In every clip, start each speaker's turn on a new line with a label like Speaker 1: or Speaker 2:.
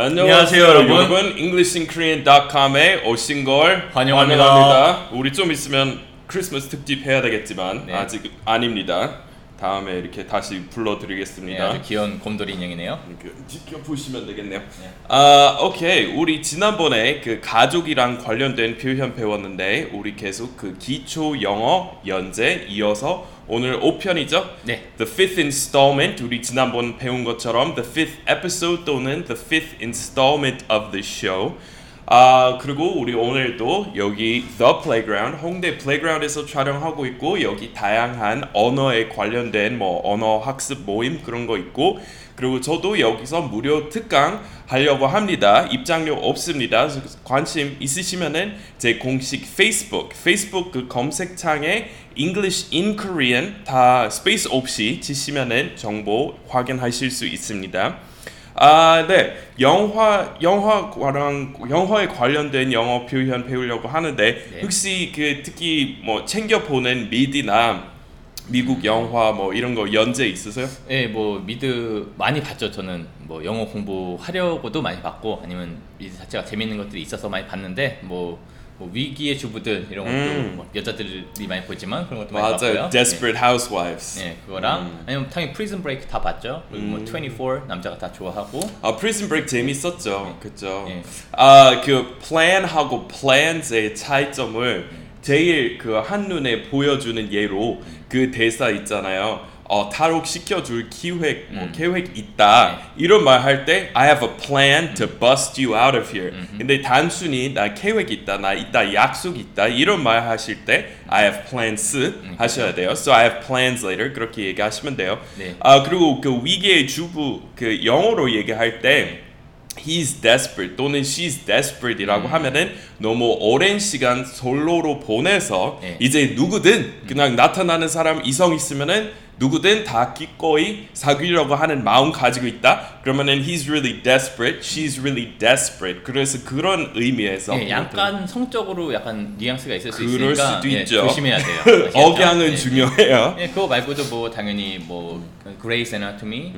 Speaker 1: 안녕하세요, 여러분. EnglishinKorean.com에 오신 걸
Speaker 2: 환영합니다.
Speaker 1: 환영합니다. 우리 좀 있으면 크리스마스 특집 해야 되겠지만
Speaker 2: 네.
Speaker 1: 아직 아닙니다. 다음에 이렇게 다시
Speaker 2: 네,
Speaker 1: 불러드리겠습니다.
Speaker 2: 아주 귀여운 곰돌이 인형이네요.
Speaker 1: 이렇게 지켜보시면 되겠네요. 아, 오케이. 우리 지난번에 그 가족이랑 관련된 표현 배웠는데 우리 계속 그 기초 영어 연재 이어서 오늘 5편이죠?
Speaker 2: 네.
Speaker 1: The fifth installment 우리 지난번 배운 것처럼 the fifth episode 또는 the fifth installment of the show. 아 그리고 우리 오늘도 여기 The Playground 홍대 플레이그라운드에서 촬영하고 있고 여기 다양한 언어에 관련된 뭐 언어 학습 모임 그런 거 있고 그리고 저도 여기서 무료 특강 하려고 합니다. 입장료 없습니다. 관심 있으시면은 제 공식 페이스북 페이스북 그 검색창에 English in Korean 다 space 없이 치시면은 정보 확인하실 수 있습니다. 아, 네. 영화 영화랑 영화에 관련된 영어 표현 배우려고 하는데
Speaker 2: 네.
Speaker 1: 혹시 그 특히 뭐 챙겨 보는 미드나 미국 영화 뭐 이런 거 연재 있으세요?
Speaker 2: 네, 뭐 미드 많이 봤죠. 저는 뭐 영어 공부하려고도 많이 봤고 아니면 미드 자체가 재밌는 것들이 있어서 많이 봤는데 뭐, 뭐 위기의 주부들 이런 것도
Speaker 1: 음.
Speaker 2: 뭐 여자들이 많이 보지만 그런 것도 많이
Speaker 1: 맞아요.
Speaker 2: 봤고요.
Speaker 1: Desperate Housewives.
Speaker 2: 네, 네, 그거랑 아니면 당연히 Prison Break 다 봤죠. 그리고 뭐24 남자가 다 좋아하고
Speaker 1: 아, Prison Break 재밌었죠. 그죠.
Speaker 2: 네.
Speaker 1: 아, 그 plan하고 plans의 차이점을 제일 그 한눈에 보여주는 예로 그 대사 있잖아요. 어, 탈옥 시켜줄 기획, 뭐
Speaker 2: 음.
Speaker 1: 계획 있다. 이런 말 할 때 I have a plan to bust you out of here. 근데 단순히 나 계획 있다, 나 이따 약속 있다 이런 말 하실 때 I have plans 하셔야 돼요. So I have plans later 그렇게 얘기하시면 돼요.
Speaker 2: 네.
Speaker 1: 아 그리고 그 위기의 주부 그 영어로 얘기할 때 he's desperate 또는 she's desperate이라고 하면은 너무 오랜 시간 솔로로 보내서
Speaker 2: 네.
Speaker 1: 이제 누구든 그냥 나타나는 사람 이성 있으면은 누구든 다 기꺼이 사귀려고 하는 마음 가지고 있다. 그러면은 he's really desperate, she's really desperate. 그래서 그런 의미에서
Speaker 2: 네, 약간 성적으로 약간 뉘앙스가 있을 수
Speaker 1: 그럴
Speaker 2: 있으니까
Speaker 1: 수도
Speaker 2: 예,
Speaker 1: 있죠.
Speaker 2: 조심해야 돼요. 아시겠죠?
Speaker 1: 억양은
Speaker 2: 네.
Speaker 1: 중요해요.
Speaker 2: 예, 그거 말고도 뭐 당연히 뭐 Grey's Anatomy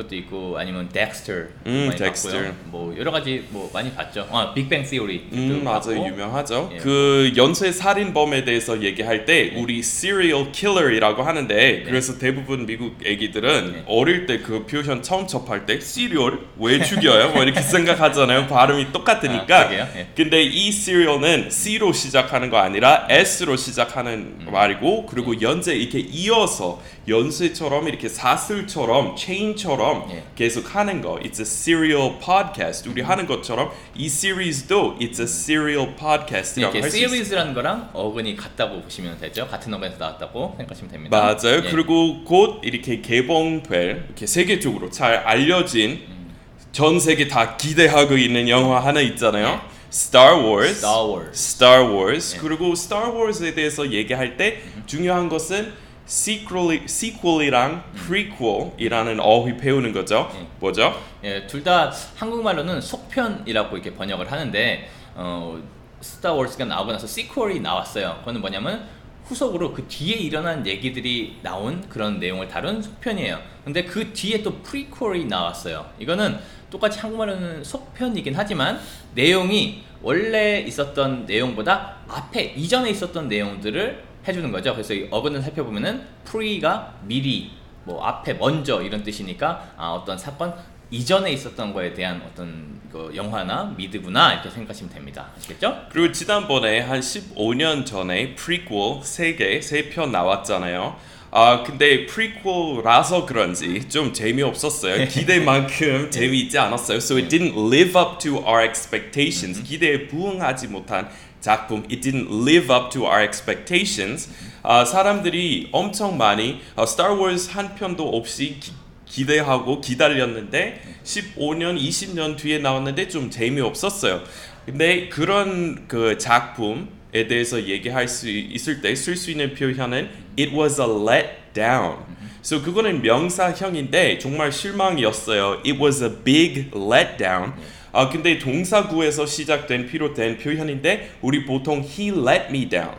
Speaker 2: 그것도 있고 아니면 덱스터
Speaker 1: 음,
Speaker 2: 많이
Speaker 1: 덱스터.
Speaker 2: 봤고요. 뭐 여러 가지 뭐 많이 봤죠. 아, Big Bang Theory.
Speaker 1: 음 맞아 요 유명하죠
Speaker 2: 예.
Speaker 1: 그 연쇄 살인범에 대해서 얘기할 때 우리 serial killer이라고 하는데 그래서 대부분 미국 애기들은
Speaker 2: 네.
Speaker 1: 어릴 때 그 표현 처음 접할 때 cereal 왜 죽여요 뭐 이렇게 생각하잖아요 발음이 똑같으니까
Speaker 2: 아. 예.
Speaker 1: 근데 이 serial은 C로 시작하는 거 아니라 S로 시작하는
Speaker 2: 음.
Speaker 1: 말이고 그리고 연재 이렇게 이어서 연쇄처럼 이렇게 사슬처럼 체인처럼
Speaker 2: 예.
Speaker 1: 계속 하는 거. It's a serial podcast. 우리 하는 것처럼 이 시리즈도 It's a serial podcast이라고
Speaker 2: 이렇게
Speaker 1: 할수 있어요.
Speaker 2: 시리즈라는 거랑 어근이 같다고 보시면 되죠. 같은 어근에서 나왔다고 생각하시면 됩니다.
Speaker 1: 맞아요.
Speaker 2: 예.
Speaker 1: 그리고 곧 이렇게 개봉될 이렇게 세계적으로 잘 알려진
Speaker 2: 음.
Speaker 1: 전 세계 다 기대하고 있는 영화 하나 있잖아요.
Speaker 2: 네.
Speaker 1: Star Wars.
Speaker 2: Star Wars.
Speaker 1: Star Wars.
Speaker 2: 네.
Speaker 1: 그리고 Star Wars에 대해서 얘기할 때 중요한 것은 sequel, sequel이랑 prequel이라는 어휘 배우는 거죠.
Speaker 2: 네.
Speaker 1: 뭐죠?
Speaker 2: 예, 둘 다 한국말로는 속편이라고 이렇게 번역을 하는데 어, 스타워즈가 나오고 나서 sequel이 나왔어요. 그거는 뭐냐면 후속으로 그 뒤에 일어난 얘기들이 나온 그런 내용을 다룬 속편이에요. 근데 그 뒤에 또 prequel이 나왔어요. 이거는 똑같이 한국말로는 속편이긴 하지만 내용이 원래 있었던 내용보다 앞에 이전에 있었던 내용들을 해주는 거죠. 그래서 이 어근을 살펴보면은 pre가 미리 뭐 앞에 먼저 이런 뜻이니까 아, 어떤 사건 이전에 있었던 거에 대한 어떤 그 영화나 미드구나 이렇게 생각하시면 됩니다. 아시겠죠?
Speaker 1: 그리고 지난번에 한 15년 전에 prequel 3개, 3편 나왔잖아요. 아 근데 prequel라서 그런지 좀 재미없었어요. 기대만큼 재미있지 않았어요. So it didn't live up to our expectations. 기대에 부응하지 못한 작품. It didn't live up to our expectations. 아 사람들이 엄청 많이 아, Star Wars 한 편도 없이 기, 기대하고 기다렸는데 15년, 20년 뒤에 나왔는데 좀 재미없었어요. 근데 그런 그 작품에 대해서 얘기할 수 있을 때 쓸 수 있는 표현은 it was a letdown. So 그거는 명사형인데 정말 실망이었어요. It was a big letdown. 아 근데 동사구에서 시작된 비롯된 표현인데 우리 보통 he let me down.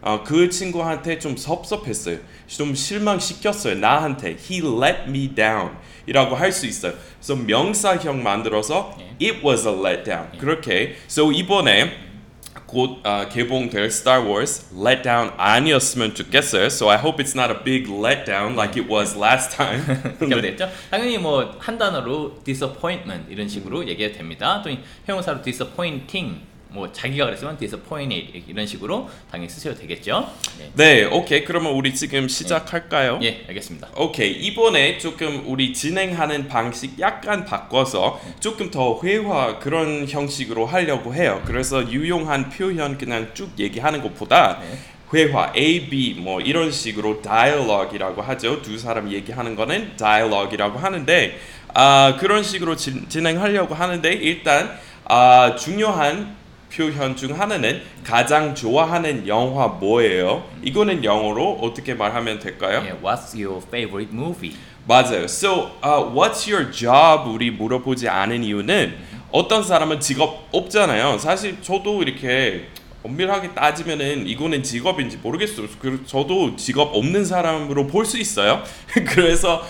Speaker 1: 어, 그 친구한테 좀 섭섭했어요. 좀 실망시켰어요. 나한테 he let me down 이라고 할 수 있어요. 그래서 명사형 만들어서 it was a letdown. 그렇게. So 이번에 곧 어, 개봉될 Star Wars letdown 아니었으면 좋겠어요. So I hope it's not a big letdown like it was last time.
Speaker 2: 그렇게 되겠죠? 당연히 뭐 한 단어로 disappointment 이런 식으로 얘기해도 됩니다. 또 형용사로 disappointing 뭐 자기가 그랬으면 disappointed 이런 식으로 당연히 쓰셔도 되겠죠? 예,
Speaker 1: 네, 오케이. 그러면 우리 지금 시작할까요?
Speaker 2: 예 알겠습니다.
Speaker 1: 오케이 이번에 조금 우리 진행하는 방식 약간 바꿔서 조금 더 회화 그런 형식으로 하려고 해요. 그래서 유용한 표현 그냥 쭉 얘기하는 것보다
Speaker 2: 네.
Speaker 1: 회화 A, B 뭐 이런 식으로 dialogue이라고 하죠. 두 사람 얘기하는 거는 dialogue이라고 하는데 아 그런 식으로 진, 진행하려고 하는데 일단 아 중요한 표현 중 하나는 가장 좋아하는 영화 뭐예요? 이거는 영어로 어떻게 말하면 될까요?
Speaker 2: 예, What's your favorite movie?
Speaker 1: 맞아요. So, uh, what's your job? 우리 물어보지 않은 이유는 어떤 사람은 직업 없잖아요. 사실 저도 이렇게 엄밀하게 따지면은 이거는 직업인지 모르겠어요. 그 저도 직업 없는 사람으로 볼 수 있어요. 그래서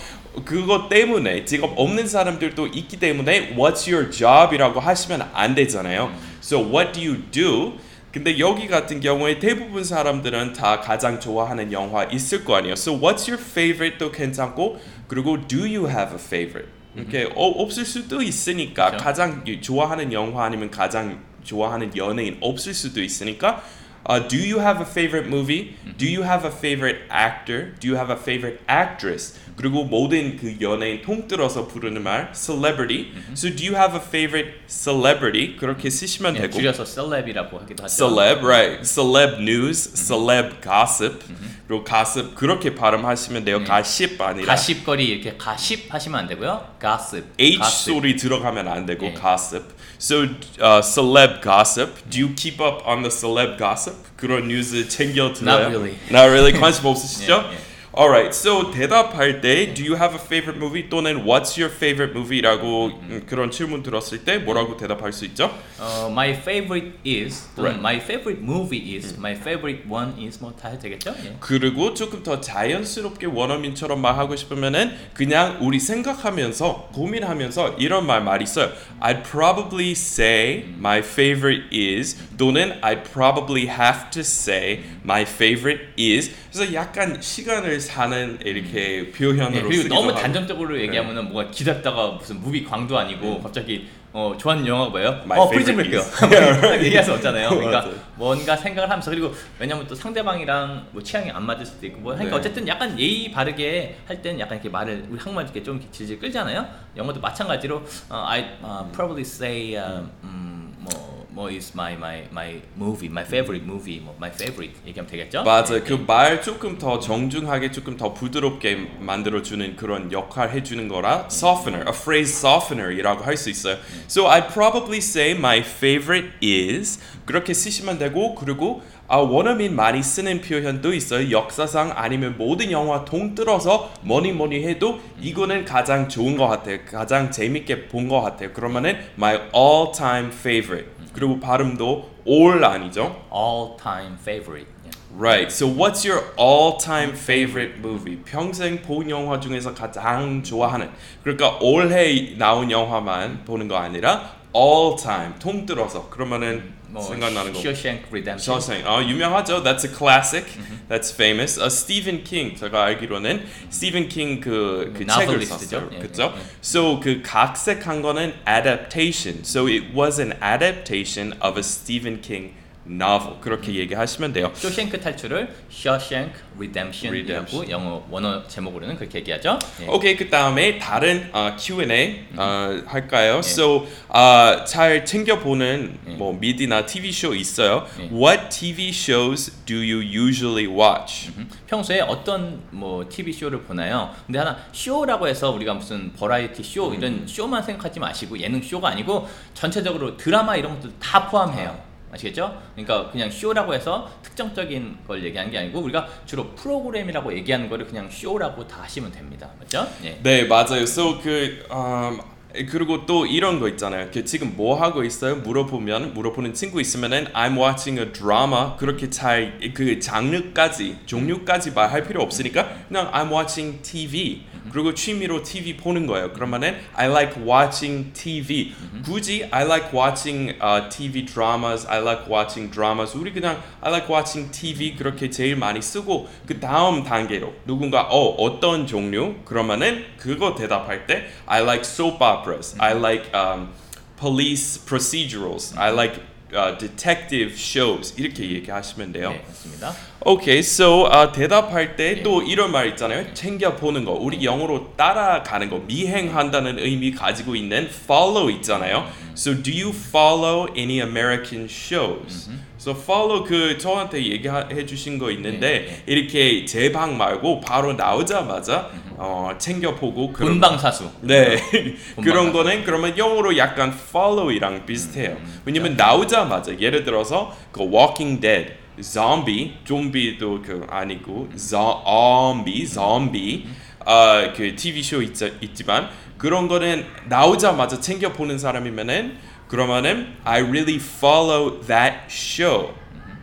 Speaker 1: 그것 때문에 직업 없는 사람들도 있기 때문에 what's your job이라고 하시면 안 되잖아요. So what do you do? 근데 여기 같은 경우에 대부분 사람들은 다 가장 좋아하는 영화 있을 거 아니에요. So what's your favorite도 괜찮고 그리고 do you have a favorite? 이렇게 어, 없을 수도 있으니까. 가장 좋아하는 영화 아니면 가장 좋아하는 연예인 없을 수도 있으니까 uh, do you have a favorite movie? Do you have a favorite actor? Do you have a favorite actress? 그리고 모든 그 연예인 통틀어서 부르는 말 celebrity. So do you have a favorite celebrity? 그렇게 쓰시면
Speaker 2: 예,
Speaker 1: 되고
Speaker 2: 줄여서 celeb이라고 하기도 하죠.
Speaker 1: celeb, right? celeb news, celeb gossip. 그리고 gossip 그렇게 발음하시면 돼요. 가십 아니라
Speaker 2: 가십거리 이렇게 가십 하시면 안 되고요. gossip.
Speaker 1: H
Speaker 2: gossip.
Speaker 1: 소리 들어가면 안 되고
Speaker 2: 예.
Speaker 1: gossip. So uh, celeb gossip. Do you keep up on the celeb gossip? 그런 뉴스 챙겨 들어요?
Speaker 2: Not really.
Speaker 1: Not really. 관심 없으시죠?
Speaker 2: 예, 예.
Speaker 1: Alright, so 대답할 때 Do you have a favorite movie? 또는 What's your favorite movie?라고 음, 그런 질문 들었을 때 뭐라고 대답할 수 있죠?
Speaker 2: 어, my favorite is 또는
Speaker 1: Right.
Speaker 2: my favorite movie is my favorite one is 뭐 다 해도 되겠죠? 예.
Speaker 1: 그리고 조금 더 자연스럽게 원어민처럼 말하고 싶으면은 그냥 우리 생각하면서 고민하면서 이런 말 많이 있어요. I'd probably say my favorite is 또는 I'd probably have to say my favorite is. 그래서 약간 시간을 사는 이렇게 표현으로
Speaker 2: 예, 그리고
Speaker 1: 쓰기도
Speaker 2: 너무
Speaker 1: 하고.
Speaker 2: 단정적으로 얘기하면은 뭐가 기다렸다가 무슨 무비 광도 아니고 갑자기 어 좋아하는 영화가 뭐예요?
Speaker 1: My
Speaker 2: 어
Speaker 1: favorite
Speaker 2: 브레이크요. 딱 얘기할 수 없잖아요. 그러니까. 뭔가 생각을 하면서 그리고 왜냐면 또 상대방이랑 뭐 취향이 안 맞을 수도 있고 뭐 하니까
Speaker 1: 네.
Speaker 2: 어쨌든 약간 예의 바르게 할 때는 약간 이렇게 말을 우리 한국말 이렇게 좀 질질 끌잖아요. 영어도 마찬가지로 어, I uh, probably say uh, 음, 뭐, 뭐 is my my my movie, my favorite movie, 뭐 my favorite 얘기하면 되겠죠?
Speaker 1: 맞아요.
Speaker 2: 네.
Speaker 1: 그말 조금 더 정중하게 조금 더 부드럽게 만들어 주는 그런 역할 해 주는 거라 softener, a phrase softener이라고 할 수 있어요. So I probably say my favorite is 그렇게 쓰시면 되고 그리고 아, 원어민 많이 쓰는 표현도 있어요. 역사상 아니면 모든 영화 통틀어서 뭐니 뭐니 해도 이거는 가장 좋은 것 같아요. 가장 재밌게 본 것 같아요. 그러면은 my all time favorite 그리고 발음도 all 아니죠?
Speaker 2: all time favorite. 예.
Speaker 1: Right. So what's your all-time favorite movie? 평생 본 영화 중에서 가장 좋아하는. 그러니까 올해 나온 영화만 보는 거 아니라 all-time 통틀어서 그러면은
Speaker 2: 뭐
Speaker 1: 생각나는 거.
Speaker 2: Shawshank Redemption.
Speaker 1: Shawshank. 어 유명하죠. That's a classic. That's famous. 어, 스티븐 킹 제가 알기로는 스티븐 킹그 그 책을
Speaker 2: Novelist죠.
Speaker 1: 썼어요.
Speaker 2: 예,
Speaker 1: 그렇죠?
Speaker 2: 예, 예.
Speaker 1: So 그 각색한 거는 adaptation. So it was an adaptation of a Stephen King novel. 그렇게 얘기하시면 돼요.
Speaker 2: 쇼생크 탈출을 Shawshank Redemption이라고
Speaker 1: Redemption.
Speaker 2: 영어 원어 제목으로는 그렇게 얘기하죠. 예.
Speaker 1: 오케이 그 다음에 다른 어, Q&A 어, 할까요?
Speaker 2: 예.
Speaker 1: So 어, 잘 챙겨 보는
Speaker 2: 예.
Speaker 1: 뭐 미디나 TV 쇼 있어요.
Speaker 2: 예.
Speaker 1: What TV shows do you usually watch?
Speaker 2: 평소에 어떤 뭐 TV 쇼를 보나요? 근데 하나 쇼라고 해서 우리가 무슨 버라이티 쇼
Speaker 1: 음.
Speaker 2: 이런 쇼만 생각하지 마시고 예능 쇼가 아니고 전체적으로 드라마 이런 것들 다 포함해요. 아시겠죠? 그러니까 그냥 쇼라고 해서 특정적인 걸 얘기하는 게 아니고 우리가 주로 프로그램이라고 얘기하는 거를 그냥 쇼라고 다 하시면 됩니다. 맞죠? 예.
Speaker 1: 네 맞아요. So 그 um, 그리고 또 이런 거 있잖아요. 그 지금 뭐 하고 있어요? 물어보면 물어보는 친구 있으면은 I'm watching a drama 그렇게 잘 그 장르까지 종류까지 말할 필요 없으니까 그냥 I'm watching TV 그리고 취미로 TV 보는 거예요. 그러면은 I like watching TV 굳이 I like watching uh, TV dramas I like watching dramas 우리 그냥 I like watching TV 그렇게 제일 많이 쓰고 그 다음 단계로 누군가 어 어떤 종류 그러면은 그거 대답할 때 I like soap operas I like um, police procedurals I like uh, detective shows 이렇게 얘기하시면 돼요.
Speaker 2: 네, 맞습니다.
Speaker 1: Okay, so uh, 대답할 때
Speaker 2: 예.
Speaker 1: 또 이런 말 있잖아요. 챙겨 보는 거. 우리 영어로 따라가는 거, 미행한다는 의미 가지고 있는 follow 있잖아요. So do you follow any American shows? So follow 그 저한테 얘기해 주신 거 있는데 이렇게 제 방 말고 바로 나오자마자 어, 챙겨 보고 그런
Speaker 2: 본방사수.
Speaker 1: 네 그런. 거는 그러면 영어로 약간 follow이랑 비슷해요. 왜냐면 나오자마자 예를 들어서 그 Walking Dead, zombie, 좀비도 그 아니고 zombie, zombie 어 그 TV 쇼 있, 있지만 그런 거는 나오자마자 챙겨 보는 사람이면은 그러면은 I really follow that show.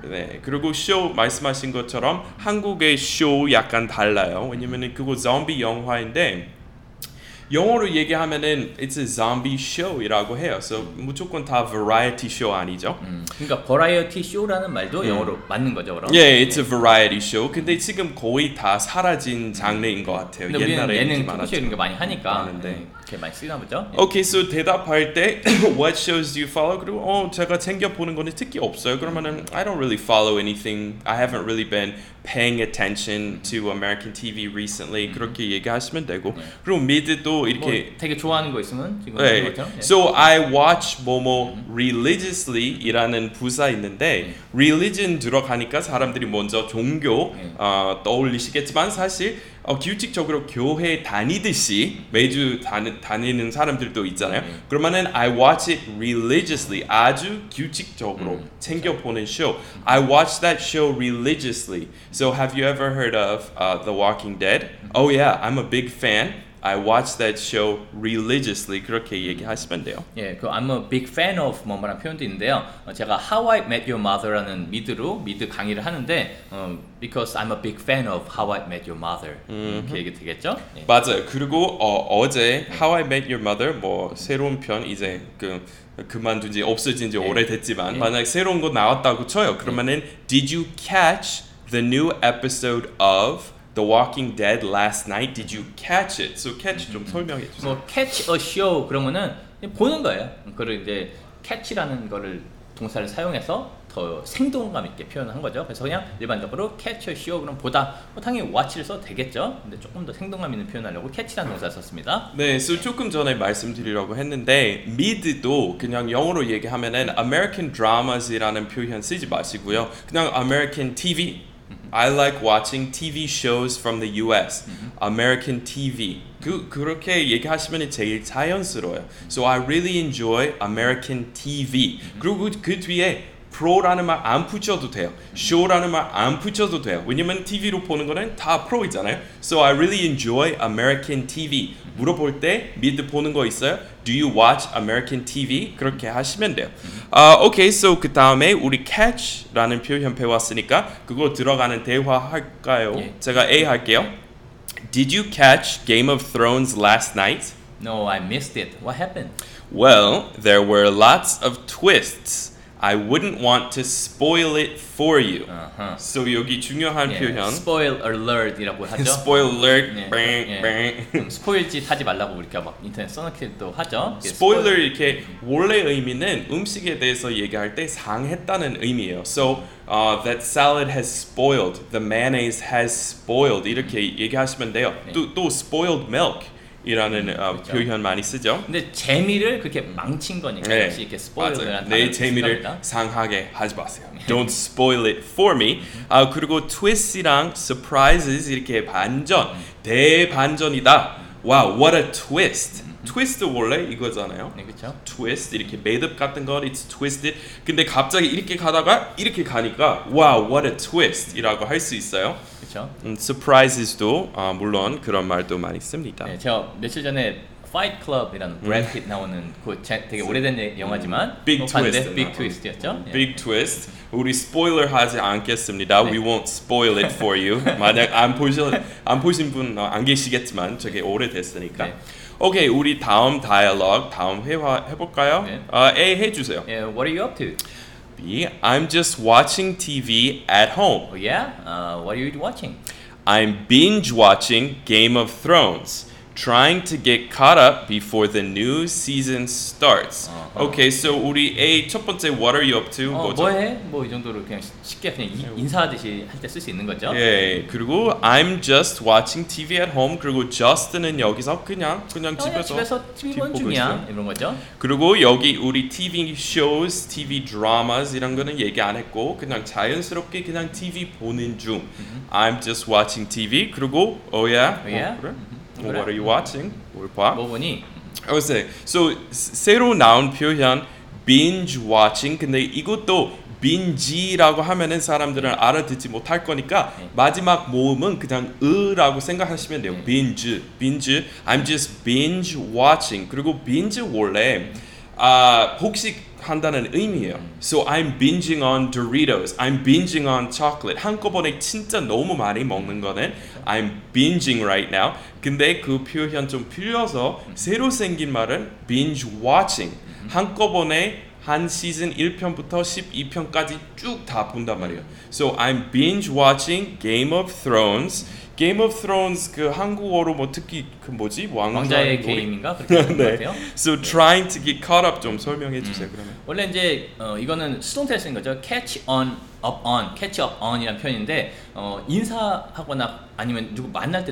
Speaker 1: 네 그리고 쇼 말씀하신 것처럼 한국의 쇼 약간 달라요. 왜냐면은 그거 좀비 영화인데 영어로 얘기하면은 it's a zombie show이라고 해요. So 무조건 다 variety show 아니죠?
Speaker 2: 음, 그러니까 버라이어티 쇼라는 말도 영어로 맞는 거죠, 그럼?
Speaker 1: Yeah, it's a variety show. 근데 지금 거의 다 사라진 장르인 것 같아요.
Speaker 2: 근데 우리는
Speaker 1: 옛날에
Speaker 2: 예능 토크쇼. 이런 거 많이 하니까
Speaker 1: 많은데.
Speaker 2: 네, 그렇게 많이 쓰나 보죠.
Speaker 1: Okay, so 대답할 때 what shows do you follow? 그리고 어 제가 챙겨 보는 거는 특히 없어요. 그러면은 I don't really follow anything. I haven't really been paying attention to American TV recently. 그렇게 얘기하시면 되고 그리고 미드도
Speaker 2: 뭐
Speaker 1: 이렇게
Speaker 2: 되게 좋아하는 거 있으면 지금
Speaker 1: 네.
Speaker 2: 예.
Speaker 1: So I watch 뭐뭐 religiously이라는 부사 있는데 religion 들어가니까 사람들이 먼저 종교
Speaker 2: 네.
Speaker 1: 어, 떠올리시겠지만 사실 어, 규칙적으로 교회 다니듯이 매주 다니, 다니는 사람들도 있잖아요.
Speaker 2: 네.
Speaker 1: 그러면은 I watch it religiously 아주 규칙적으로
Speaker 2: 음.
Speaker 1: 챙겨 보는 쇼. I watch that show religiously. So have you ever heard of uh, The Walking Dead?
Speaker 2: 음.
Speaker 1: Oh yeah, I'm a big fan. I watch that show religiously. 그렇게 얘기하시면 돼요.
Speaker 2: 예, 그 I'm a big fan of 뭐뭐라는 표현도 있는데요. 어, 제가 How I Met Your Mother라는 미드로 미드 강의를 하는데 어, because I'm a big fan of How I Met Your Mother 이렇게 얘기 되겠죠? 예.
Speaker 1: 맞아요. 그리고 어, 어제 How I Met Your Mother 뭐 새로운 편 이제 그 그만둔 지 없어진 지
Speaker 2: 예.
Speaker 1: 오래됐지만
Speaker 2: 예.
Speaker 1: 만약 새로운 거 나왔다고 쳐요. 그러면은 Did you catch the new episode of The Walking Dead last night? Did you catch it? So catch 좀 설명해 주세요.
Speaker 2: 뭐 catch a show 그러면은 보는 거예요. 그걸 이제 catch라는 거를 동사를 사용해서 더 생동감 있게 표현한 거죠. 그래서 그냥 일반적으로 catch a show 그럼 보다 뭐 당연히 watch를 써도 되겠죠. 근데 조금 더 생동감 있는 표현하려고 catch라는 동사 썼습니다.
Speaker 1: 네, so 조금 전에 말씀드리려고 했는데 미드도 그냥 영어로 얘기하면은 American Dramas이라는 표현 쓰지 마시고요. 그냥 American TV. I like watching TV shows from the U.S. American TV. 그 그렇게 얘기하시면 제일 자연스러워요. So I really enjoy American TV. 그리고 그 뒤에 프로라는 말 안 붙여도 돼요. 쇼라는 말 안 붙여도 돼요. 왜냐면 TV로 보는 거는 다 프로이잖아요. So I really enjoy American TV. 물어볼 때 미드 보는 거 있어요? Do you watch American TV? 그렇게 하시면 돼요. 아, 오케이. So 그 다음에 우리 catch라는 표현 배웠으니까 그거 들어가는 대화 할까요?
Speaker 2: 예.
Speaker 1: 제가 A 할게요. Did you catch Game of Thrones last night?
Speaker 2: No, I missed it. What happened?
Speaker 1: Well, there were lots of twists. I wouldn't want to spoil it for you.
Speaker 2: 어허.
Speaker 1: So 여기 중요한
Speaker 2: 예,
Speaker 1: 표현.
Speaker 2: spoil alert이라고 하죠.
Speaker 1: Spoil alert.
Speaker 2: 예,
Speaker 1: bang,
Speaker 2: 예.
Speaker 1: bang.
Speaker 2: 음, 스포일짓 하지 말라고 우리가 막 인터넷 써놓기도 하죠. 이게
Speaker 1: 스포일러 이렇게 원래 의미는 음식에 대해서 얘기할 때 상했다는 의미예요. So uh, that salad has spoiled. The mayonnaise has spoiled. 이렇게 얘기하시면 돼요. 또, 또 spoiled milk 이라는 어,
Speaker 2: 그렇죠.
Speaker 1: 표현 많이 쓰죠.
Speaker 2: 근데 재미를 그렇게 망친 거니까
Speaker 1: 네,
Speaker 2: 역시 이렇게
Speaker 1: 맞아요.
Speaker 2: 스포일러라는
Speaker 1: 내
Speaker 2: 단어를
Speaker 1: 재미를. 상하게 하지 마세요. Don't spoil it for me. 아 그리고 twist이랑 surprises 이렇게 반전, 대반전이다. wow, what a twist. Twist 원래 이거잖아요.
Speaker 2: 네, 그렇죠.
Speaker 1: twist 이렇게 up 같은 건 it's twisted. 근데 갑자기 이렇게 가다가 이렇게 가니까 wow, what a twist이라고 할 수 있어요.
Speaker 2: 그렇죠.
Speaker 1: 음, surprises도 아, 물론 그런 말도 많이 씁니다.
Speaker 2: 네, 제가 며칠 전에 Fight Club이라는 브래드 핏 나오는 그 제- 되게 오래된 예- 영화지만 봤는데
Speaker 1: twist.
Speaker 2: 빅 트위스트였죠. 예.
Speaker 1: Big twist. 우리 스포일러 하지 않겠습니다.
Speaker 2: 네.
Speaker 1: We won't spoil it for you. 만약 안 보신 안 보신 분 안 계시겠지만 저게 오래됐으니까.
Speaker 2: 네.
Speaker 1: 오케이, 우리 다음 다이얼로그 다음 회화 해볼까요?
Speaker 2: 네.
Speaker 1: 아, A 해주세요.
Speaker 2: 예, What are you up to?
Speaker 1: B. I'm just watching TV at home.
Speaker 2: Oh yeah? Uh, what are you watching?
Speaker 1: I'm binge watching Game of Thrones, Trying to get caught up before the new season starts.
Speaker 2: 어허.
Speaker 1: Okay, so 우리 A 첫 번째 What are you up to?
Speaker 2: 어,
Speaker 1: 뭐죠?
Speaker 2: 뭐해? 뭐 이 정도로 그냥 쉽게 그냥 이- 인사하듯이 할 때 쓸 수 있는 거죠.
Speaker 1: 예, 그리고 I'm just watching TV at home. 그리고 just는 여기서 그냥 그냥
Speaker 2: 그냥
Speaker 1: 집에서
Speaker 2: 집에서 TV 보는
Speaker 1: 보고
Speaker 2: 중이야
Speaker 1: 있어요.
Speaker 2: 이런 거죠.
Speaker 1: 그리고 여기 우리 TV shows, TV dramas 이런 거는 얘기 안 했고 그냥 자연스럽게 그냥 TV 보는 중. I'm just watching TV. 그리고 oh yeah,
Speaker 2: Oh yeah?
Speaker 1: 어, 그래?
Speaker 2: 음,
Speaker 1: 뭐,
Speaker 2: 그래?
Speaker 1: What are you watching? 뭘 봐?
Speaker 2: 뭐 보니?
Speaker 1: I would say so 스- 새로 나온 표현 binge watching 근데 이것도 binge라고 하면은 사람들은 알아듣지 못할 거니까
Speaker 2: 네.
Speaker 1: 마지막 모음은 그냥 으라고 생각하시면 돼요.
Speaker 2: 네.
Speaker 1: binge, binge. I'm just binge watching. 그리고 binge 원래 아 복식 한다는 의미예요. So I'm binging on Doritos. I'm binging on chocolate. 한꺼번에 진짜 너무 많이 먹는 거는 I'm binging right now. 근데 그 표현 좀 풀려서 새로 생긴 말은 binge watching. 한꺼번에 한 시즌 1편부터 12편까지 쭉 다 본단 말이에요. So I'm binge watching Game of Thrones. Game of Thrones 그 한국어로 뭐 특히 그 뭐지 왕좌의
Speaker 2: 왕자의
Speaker 1: 놀이?
Speaker 2: 게임인가 그렇게
Speaker 1: 네.
Speaker 2: 같아요.
Speaker 1: So trying to get caught up 좀 설명해 주세요 그러면.
Speaker 2: 원래 이제 어, 이거는 수동태를 쓴 거죠. catch on, up on, catch up on이라는 표현인데 어, 인사하거나 아니면 누구 만날 때